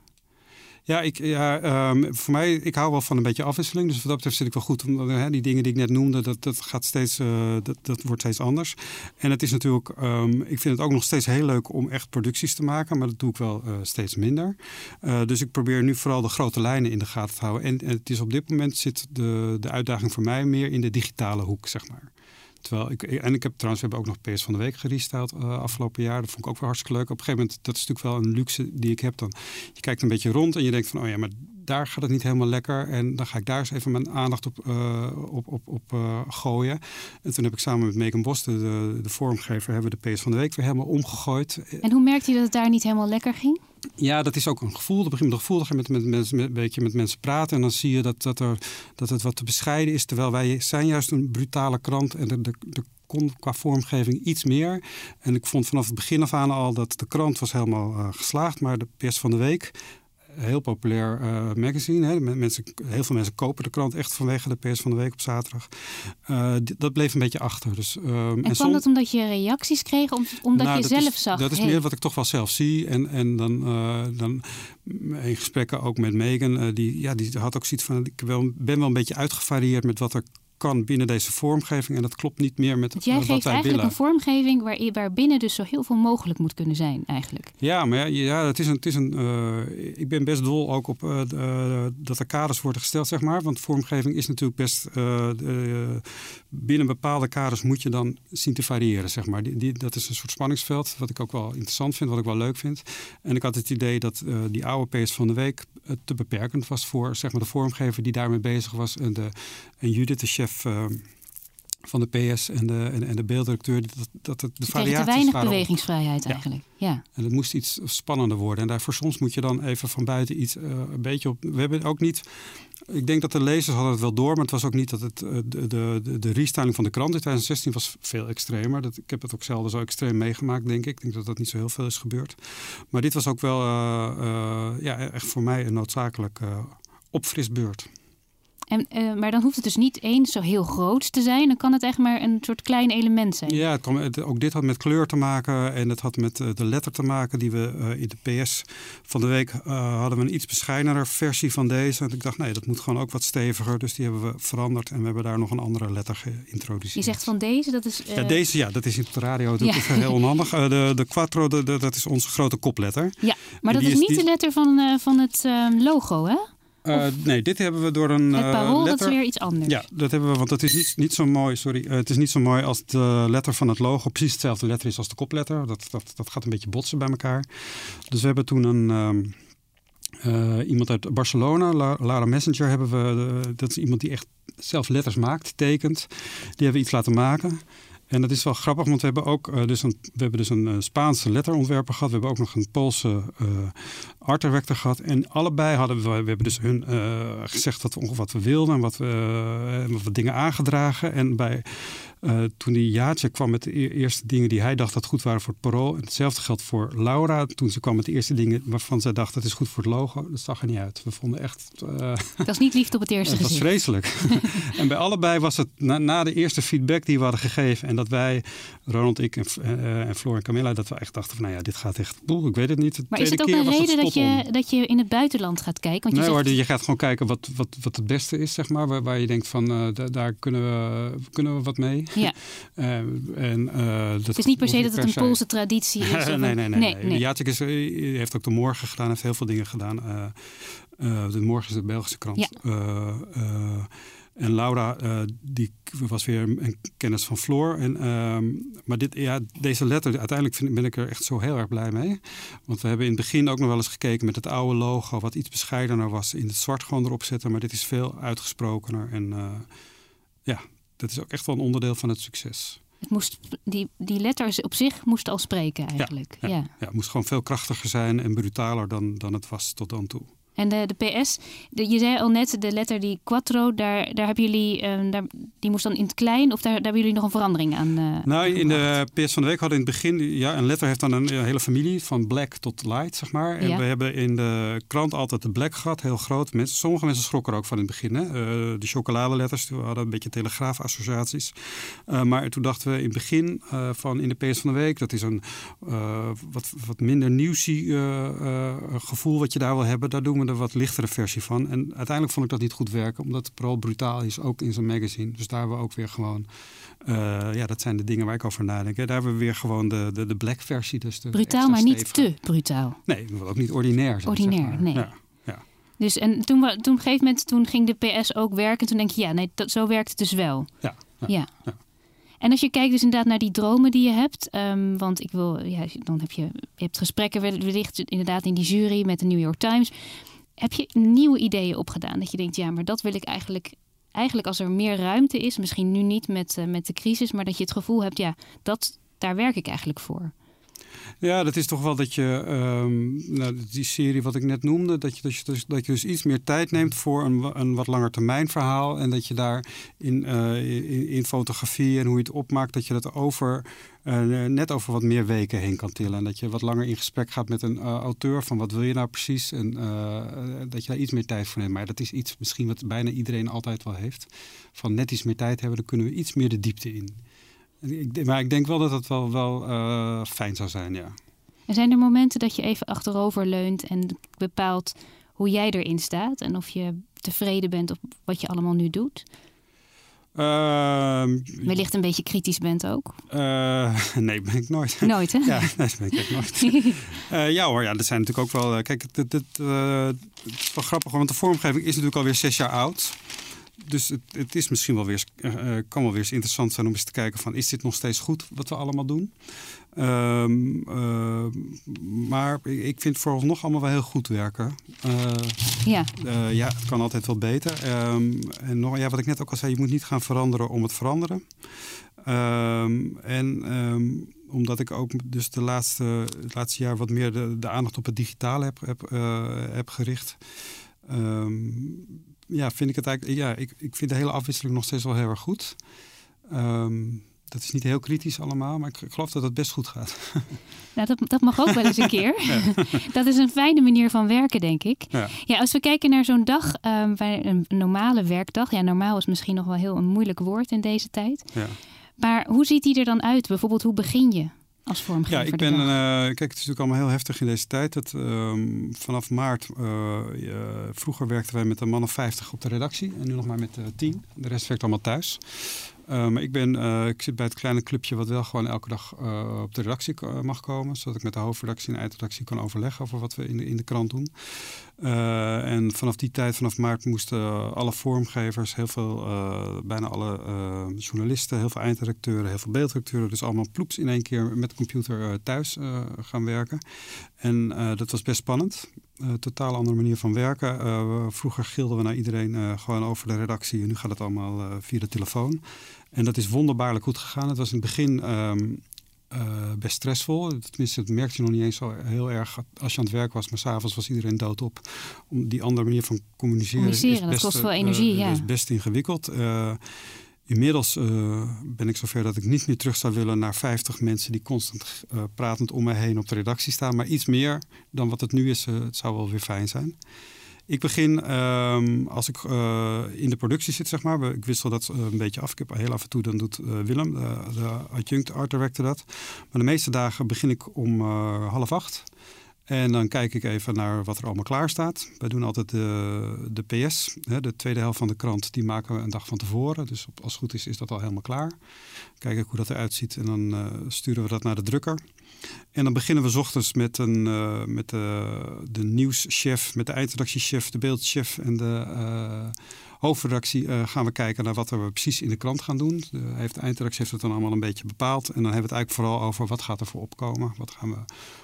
Ja, ik, ja ehm, voor mij, ik hou wel van een beetje afwisseling. Dus wat dat betreft zit ik wel goed. Omdat, hè, die dingen die ik net noemde, dat, dat gaat steeds, uh, dat, dat wordt steeds anders. En het is natuurlijk, um, ik vind het ook nog steeds heel leuk om echt producties te maken. Maar dat doe ik wel uh, steeds minder. Uh, dus ik probeer nu vooral de grote lijnen in de gaten te houden. En, en het is op dit moment zit de, de uitdaging voor mij meer in de digitale hoek, zeg maar. Terwijl ik, en ik heb trouwens, we hebben ook nog PS van de Week gerestyled uh, afgelopen jaar. Dat vond ik ook wel hartstikke leuk. Op een gegeven moment, dat is natuurlijk wel een luxe die ik heb. Dan, je kijkt een beetje rond en je denkt van, oh ja, maar daar gaat het niet helemaal lekker. En dan ga ik daar eens even mijn aandacht op, uh, op, op, op uh, gooien. En toen heb ik samen met Megan Bos, de, de, de vormgever, hebben we de PS van de Week weer helemaal omgegooid. En hoe merkte je dat het daar niet helemaal lekker ging? Ja, dat is ook een gevoel. Een gegeven moment met, met met, een beetje met mensen praten. En dan zie je dat, dat, er, dat het wat te bescheiden is. Terwijl wij zijn juist een brutale krant. En de, de, de kon qua vormgeving iets meer. En ik vond vanaf het begin af aan al dat de krant was helemaal uh, geslaagd. Maar de pers van de week heel populair uh, magazine. Hè. Mensen, heel veel mensen kopen de krant echt vanwege de pers van de week op zaterdag. Uh, dat bleef een beetje achter. Dus, um, en, en kwam dat omdat je reacties kreeg, om, omdat nou, je zelf zag? Dat is meer wat ik toch wel zelf zie. En, en dan, uh, dan in gesprekken ook met Megan, die, ja, die had ook zoiets van: ik wel, ben wel een beetje uitgevarieerd met wat er kan binnen deze vormgeving. En dat klopt niet meer met Want jij wat geeft wij eigenlijk willen. een vormgeving waar, waarbinnen dus zo heel veel mogelijk moet kunnen zijn eigenlijk. Ja, maar ja, ja het is een, het is een, uh, ik ben best dol ook op uh, uh, dat er kaders worden gesteld, zeg maar. Want vormgeving is natuurlijk best, binnen bepaalde kaders moet je dan zien te variëren, zeg maar. Die, die, dat is een soort spanningsveld, wat ik ook wel interessant vind, wat ik wel leuk vind. En ik had het idee dat die oude PS van de week te beperkend was voor zeg maar, de vormgever die daarmee bezig was. En, de, en Judith, de chef Ehm, van de PS en de, en, en de beelddirecteur. Dat, dat het de variaties te weinig bewegingsvrijheid eigenlijk. Ja. En het moest iets spannender worden. En daarvoor soms moet je dan even van buiten iets uh, een beetje op. We hebben ook niet. Ik denk dat de lezers hadden het wel door, maar het was ook niet dat het, uh, de, de, de restyling van de krant in 2016 was veel extremer. Dat, ik heb het ook zelden zo extreem meegemaakt, denk ik. Ik denk dat dat niet zo heel veel is gebeurd. Maar dit was ook wel uh, ja, echt voor mij een noodzakelijk opfrisbeurt. En, uh, maar dan hoeft het dus niet eens zo heel groot te zijn. Dan kan het echt maar een soort klein element zijn. Ja, het kan, ook dit had met kleur te maken. En het had met uh, de letter te maken die we uh, in de PS van de week hadden we een iets bescheidener versie van deze. En ik dacht, nee, dat moet gewoon ook wat steviger. Dus die hebben we veranderd. En we hebben daar nog een andere letter geïntroduceerd. Je zegt van deze, dat is... Ja, deze, ja, dat is in de radio dat ja. is heel onhandig. de, de Quattro, de, de, dat is onze grote kopletter. Ja, maar dat is, is niet die... de letter van, van het logo, hè? Uh, nee, dit hebben we door een. Het parool, uh, letter... dat is weer iets anders. Ja, dat hebben we, want het is niet, niet zo mooi. Sorry, uh, het is niet zo mooi als de letter van het logo. Precies hetzelfde letter is als de kopletter. Dat, dat, dat gaat een beetje botsen bij elkaar. Dus we hebben toen een. Um, iemand uit Barcelona, Lara Messenger, hebben we. dat is iemand die echt zelf letters maakt, tekent. Die hebben we iets laten maken. En dat is wel grappig, want we hebben ook uh, dus een, we hebben dus een uh, Spaanse letterontwerper gehad. We hebben ook nog een Poolse uh, art director gehad. En allebei hadden we, we hebben dus hun gezegd wat we, wat we wilden en wat we, wat dingen aangedragen. En bij uh, toen die Jaatje kwam met de e-, eerste dingen die hij dacht dat goed waren voor het parool. En hetzelfde geldt voor Laura. Toen ze kwam met de eerste dingen waarvan zij dacht dat is goed voor het logo. Dat zag er niet uit. We vonden echt... Uh, dat was niet liefde op het eerste Het was vreselijk. en bij allebei was het na, na, de eerste feedback die we hadden gegeven. En dat wij, Ronald, ik en, uh, en Floor en Camilla, dat we echt dachten van nou ja, dit gaat echt... Boel, ik weet het niet. maar is het ook een reden dat je, dat je in het buitenland gaat kijken? Want je nee zegt... hoor, je gaat gewoon kijken wat, wat, wat het beste is, zeg maar. Waar, waar je denkt van daar kunnen we, kunnen we wat mee. Ja. en, dat het is niet per se dat het een Poolse traditie is. nee, nee, nee. nee, nee. Jacek is, heeft ook de Morgen gedaan, heeft heel veel dingen gedaan. de Morgen is de Belgische krant. Ja. En Laura, uh, die was weer een kennis van Floor. En, uh, maar dit, ja, deze letter, uiteindelijk vind, ben ik er echt zo heel erg blij mee. Want we hebben in het begin ook nog wel eens gekeken met het oude logo, wat iets bescheidener was, in het zwart gewoon erop zetten. Maar dit is veel uitgesprokener. En uh, ja, dat is ook echt wel een onderdeel van het succes. Het moest, die, die letters op zich moesten al spreken eigenlijk. Ja, ja. ja. ja het moest gewoon veel krachtiger zijn en brutaler dan, dan het was tot dan toe. En de, de PS, de, je zei al net, de letter die quattro, daar, daar hebben jullie, uh, daar, die moest dan in het klein, of daar, daar hebben jullie nog een verandering aan? Uh, nou, in de PS van de Week hadden in het begin, ja, een letter heeft dan een, hele familie, van black tot light, zeg maar. En we hebben in de krant altijd de black gehad, heel groot. Mensen, sommige mensen schrokken er ook van in het begin. Hè? Uh, de chocoladeletters, we hadden een beetje telegraafassociaties. maar toen dachten we in het begin van in de PS van de Week, dat is een wat, wat minder nieuwsie gevoel wat je daar wil hebben, daar doen we wat lichtere versie van. En uiteindelijk vond ik dat niet goed werken, omdat het vooral brutaal is, ook in zijn magazine. Dus daar hebben we ook weer gewoon, uh, ja, dat zijn de dingen waar ik over nadenk. Daar hebben we weer gewoon de, de, de black versie. Dus de brutaal, maar niet te brutaal. Nee, ook niet ordinair. Zijn, ordinair, zeg maar. nee. Ja. Dus en toen, toen op een gegeven moment toen ging de PS ook werken. Toen denk je, ja, nee, dat, zo werkt het dus wel. Ja. ja, ja. En als je kijkt dus inderdaad naar die dromen die je hebt, um, want ik wil, ja, dan heb je, je hebt gesprekken wellicht inderdaad in die jury met de New York Times. Heb je nieuwe ideeën opgedaan? Dat je denkt, ja, maar dat wil ik eigenlijk. Eigenlijk als er meer ruimte is, misschien nu niet met, uh, met de crisis, maar dat je het gevoel hebt, ja, dat, daar werk ik eigenlijk voor. Ja, dat is toch wel dat je, um, nou, die serie wat ik net noemde, dat je, dat je, dus, dat je dus iets meer tijd neemt voor een, een wat langer termijn verhaal. En dat je daar in, uh, in, fotografie en hoe je het opmaakt, dat je dat over uh, net over wat meer weken heen kan tillen. En dat je wat langer in gesprek gaat met een uh, auteur van wat wil je nou precies. En dat je daar iets meer tijd voor neemt. Maar dat is iets misschien wat bijna iedereen altijd wel heeft. Van net iets meer tijd hebben, dan kunnen we iets meer de diepte in. Ik, maar ik denk wel dat het wel, wel uh, fijn zou zijn, ja. En zijn er momenten dat je even achterover leunt en bepaalt hoe jij erin staat en of je tevreden bent op wat je allemaal nu doet? Uh, Wellicht een beetje kritisch bent ook? Uh, nee, ben ik nooit. Nooit, hè? Ja, nee, ben ik nooit. uh, ja hoor, ja, dat zijn natuurlijk ook wel... Kijk, het, het, is wel grappig, want de vormgeving is natuurlijk alweer zes jaar oud dus het, het, is misschien wel weer, uh, kan wel weer eens interessant zijn om eens te kijken van is dit nog steeds goed wat we allemaal doen. Um, uh, maar ik vind vooralsnog allemaal wel heel goed werken. Uh, ja. ja, het kan altijd wel beter. Um, en nog, ja, wat ik net ook al zei, je moet niet gaan veranderen om het veranderen. Um, en omdat ik ook dus de laatste, het laatste jaar wat meer de, de aandacht op het digitale heb, heb, heb gericht ja, vind ik het eigenlijk. Ja, ik, ik vind de hele afwisseling nog steeds wel heel erg goed. Ehm, dat is niet heel kritisch allemaal, maar ik, geloof dat het best goed gaat. Nou, dat, dat mag ook wel eens een keer. Dat is een fijne manier van werken, denk ik. Ja, ja als we kijken naar zo'n dag, um, een normale werkdag. Ja, normaal is misschien nog wel heel een moeilijk woord in deze tijd. Ja. Maar hoe ziet die er dan uit? Bijvoorbeeld, hoe begin je? Als vormgever? Ja, ik ben. Uh, kijk, het is natuurlijk allemaal heel heftig in deze tijd. Dat, um, vanaf maart. Uh, vroeger werkten wij met een man of 50 op de redactie. En nu nog maar met uh, 10. De rest werkt allemaal thuis. Uh, maar ik, ben, uh, ik zit bij het kleine clubje wat wel gewoon elke dag uh, op de redactie mag komen. Zodat ik met de hoofdredactie en de eindredactie kan overleggen over wat we in de, in de krant doen. en vanaf die tijd, vanaf maart, moesten alle vormgevers, heel veel, bijna alle journalisten, heel veel eindredacteuren, heel veel beeldredacteuren, dus allemaal ploeps in één keer met de computer thuis gaan werken. En dat was best spannend. Totaal andere manier van werken. Vroeger gilden we naar iedereen gewoon over de redactie. En nu gaat het allemaal via de telefoon. En dat is wonderbaarlijk goed gegaan. Het was in het begin um, best stressvol. Tenminste, dat merkte je nog niet eens zo heel erg als je aan het werk was. Maar s'avonds was iedereen doodop. Om die andere manier van communiceren. Communiceren, dat kost veel energie, ja. Dat is best ingewikkeld. Inmiddels uh, ben ik zover dat ik niet meer terug zou willen naar 50 mensen die constant uh, pratend om me heen op de redactie staan. Maar iets meer dan wat het nu is, uh, het zou wel weer fijn zijn. Ik begin ehm, als ik in de productie zit, zeg maar. Ik wissel dat een beetje af. Ik heb heel af en toe, dan doet Willem, de, de adjunct art director dat. Maar de meeste dagen begin ik om half acht. En dan kijk ik even naar wat er allemaal klaar staat. Wij doen altijd de, de PS, hè, de tweede helft van de krant, die maken we een dag van tevoren. Dus als het goed is, is dat al helemaal klaar. Kijk ik hoe dat eruit ziet en dan uh, sturen we dat naar de drukker. En dan beginnen we ochtends met, een, uh, met de, de nieuwschef, met de eindredactiechef, de beeldchef en de hoofdredactie. Uh, gaan we kijken naar wat we precies in de krant gaan doen. De, heeft, de eindredactie heeft het dan allemaal een beetje bepaald. En dan hebben we het eigenlijk vooral over wat gaat er voor opkomen. Wat gaan we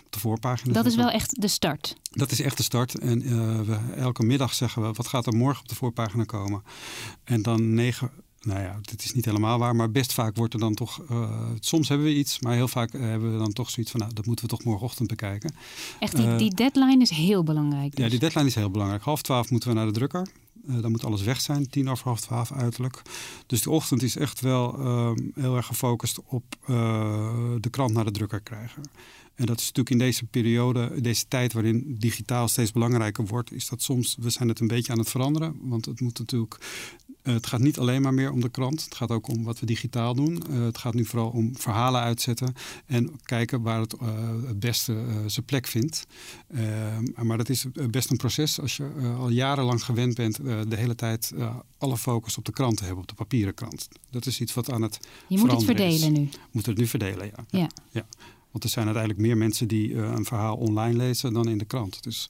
op de voorpagina Dat is wel echt de start. Dat is echt de start. En we, elke middag zeggen we wat gaat er morgen op de voorpagina komen. En dan negen nou ja, dit is niet helemaal waar, maar best vaak wordt er dan toch. Uh, soms hebben we iets, maar heel vaak hebben we dan toch zoiets van: nou, dat moeten we toch morgenochtend bekijken. Echt, die, uh, die deadline is heel belangrijk. Dus. Ja, die deadline is heel belangrijk. Half twaalf moeten we naar de drukker. Uh, dan moet alles weg zijn, tien over half twaalf uiterlijk. Dus de ochtend is echt wel heel erg gefocust op de krant naar de drukker krijgen. En dat is natuurlijk in deze periode, deze tijd waarin digitaal steeds belangrijker wordt, is dat soms, we zijn het een beetje aan het veranderen. Want het moet natuurlijk, uh, het gaat niet alleen maar meer om de krant. Het gaat ook om wat we digitaal doen. Uh, het gaat nu vooral om verhalen uitzetten en kijken waar het uh, het beste zijn plek vindt. maar dat is best een proces als je al jarenlang gewend bent de hele tijd alle focus op de krant te hebben, op de papieren krant. Dat is iets wat aan het Je moet het verdelen is. nu. Moet het nu verdelen, ja. ja. ja. Want er zijn uiteindelijk meer mensen die uh, een verhaal online lezen dan in de krant. Dus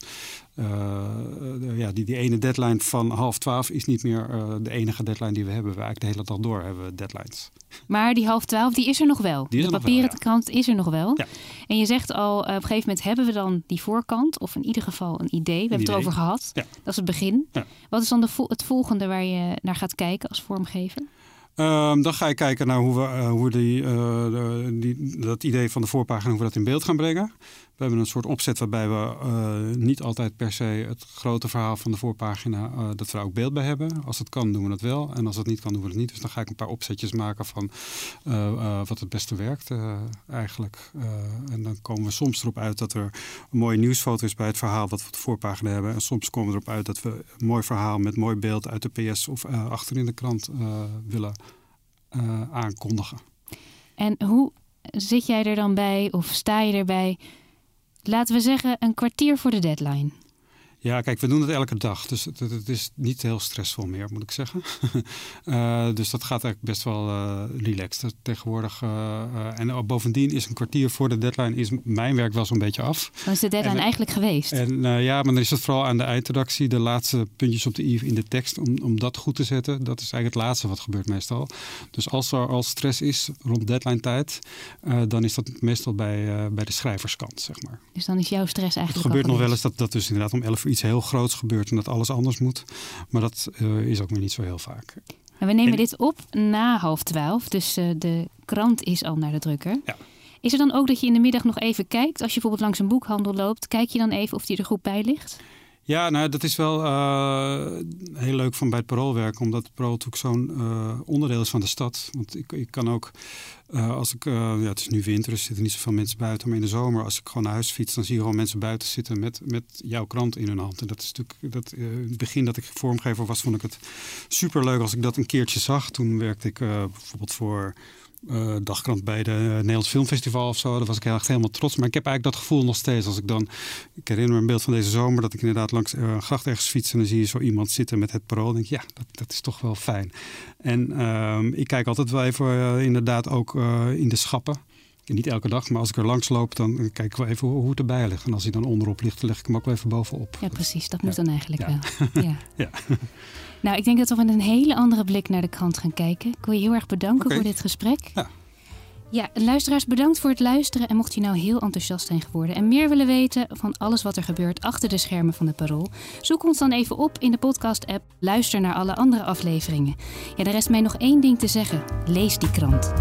uh, ja, die, die ene deadline van half twaalf is niet meer uh, de enige deadline die we hebben. We eigenlijk de hele dag door hebben we deadlines. Maar die half twaalf, die is er nog wel. Die de papieren wel, ja. krant is er nog wel. Ja. En je zegt al, op een gegeven moment hebben we dan die voorkant. Of in ieder geval een idee. We hebben het erover gehad. Ja. Dat is het begin. Wat is dan de het volgende waar je naar gaat kijken als vormgever? Um, dan ga je kijken naar hoe we, uh, hoe die, de, die, dat idee van de voorpagina, hoe we dat in beeld gaan brengen. We hebben een soort opzet waarbij we uh, niet altijd per se het grote verhaal van de voorpagina, dat we ook beeld bij hebben. Als het kan, doen we dat wel. En als het niet kan, doen we het niet. Dus dan ga ik een paar opzetjes maken van wat het beste werkt eigenlijk. en dan komen we soms erop uit dat er een mooie nieuwsfoto is bij het verhaal wat we op de voorpagina hebben. En soms komen we erop uit dat we een mooi verhaal met mooi beeld uit de PS of achter in de krant willen aankondigen. En hoe zit jij er dan bij of sta je erbij? Laten we zeggen een kwartier voor de deadline. Ja, kijk, we doen het elke dag. Dus het, het is niet heel stressvol meer, moet ik zeggen. uh, dus dat gaat eigenlijk best wel uh, relaxed tegenwoordig. Uh, en bovendien is een kwartier voor de deadline is mijn werk wel zo'n beetje af. Dan is de deadline en, eigenlijk geweest. En ja, maar dan is het vooral aan de eindredactie. De laatste puntjes op de i in de tekst. Om, om dat goed te zetten. Dat is eigenlijk het laatste wat gebeurt meestal. Dus als er al stress is rond deadline tijd. dan is dat meestal bij, bij de schrijverskant, zeg maar. Dus dan is jouw stress eigenlijk Het gebeurt nog wel eens dat dat dus inderdaad om 11 uur iets heel groots gebeurt en dat alles anders moet. Maar dat uh, is ook weer niet zo heel vaak. We nemen en, dit op na half twaalf, dus uh, de krant is al naar de drukker. Ja. Is er dan ook dat je in de middag nog even kijkt, als je bijvoorbeeld langs een boekhandel loopt, kijk je dan even of die er goed bij ligt? Ja, nou, dat is wel uh, heel leuk van bij het paroolwerk, omdat het parool natuurlijk zo'n uh, onderdeel is van de stad. Want ik, ik kan ook, uh, als ik, ja, het is nu winter, er zitten niet zoveel mensen buiten, maar in de zomer, als ik gewoon naar huis fiets, dan zie je gewoon mensen buiten zitten met, met jouw krant in hun hand. En dat is natuurlijk, dat, in het begin dat ik vormgever was, vond ik het super leuk als ik dat een keertje zag. Toen werkte ik bijvoorbeeld voor uh, dagkrant bij de Nederlands Filmfestival of zo. Daar was ik echt helemaal trots. Maar ik heb eigenlijk dat gevoel nog steeds. Als ik dan, ik herinner me een beeld van deze zomer dat ik inderdaad langs uh, een gracht ergens fiets en dan zie je zo iemand zitten met het parool. En denk ja, dat, dat is toch wel fijn. En uh, ik kijk altijd wel even inderdaad ook in de schappen. Niet elke dag, maar als ik er langs loop, dan kijk ik wel even hoe, hoe het erbij ligt. En als hij dan onderop ligt, dan leg ik hem ook wel even bovenop. Ja, precies. Dat moet ja. dan eigenlijk ja. wel. Ja. ja. Nou, ik denk dat we met een hele andere blik naar de krant gaan kijken. Ik wil je heel erg bedanken okay. voor dit gesprek. Ja. Ja, luisteraars, bedankt voor het luisteren. En mocht je nou heel enthousiast zijn geworden en meer willen weten van alles wat er gebeurt achter de schermen van de Parool, zoek ons dan even op in de podcast-app. Luister naar alle andere afleveringen. Ja, er rest mij nog één ding te zeggen: lees die krant.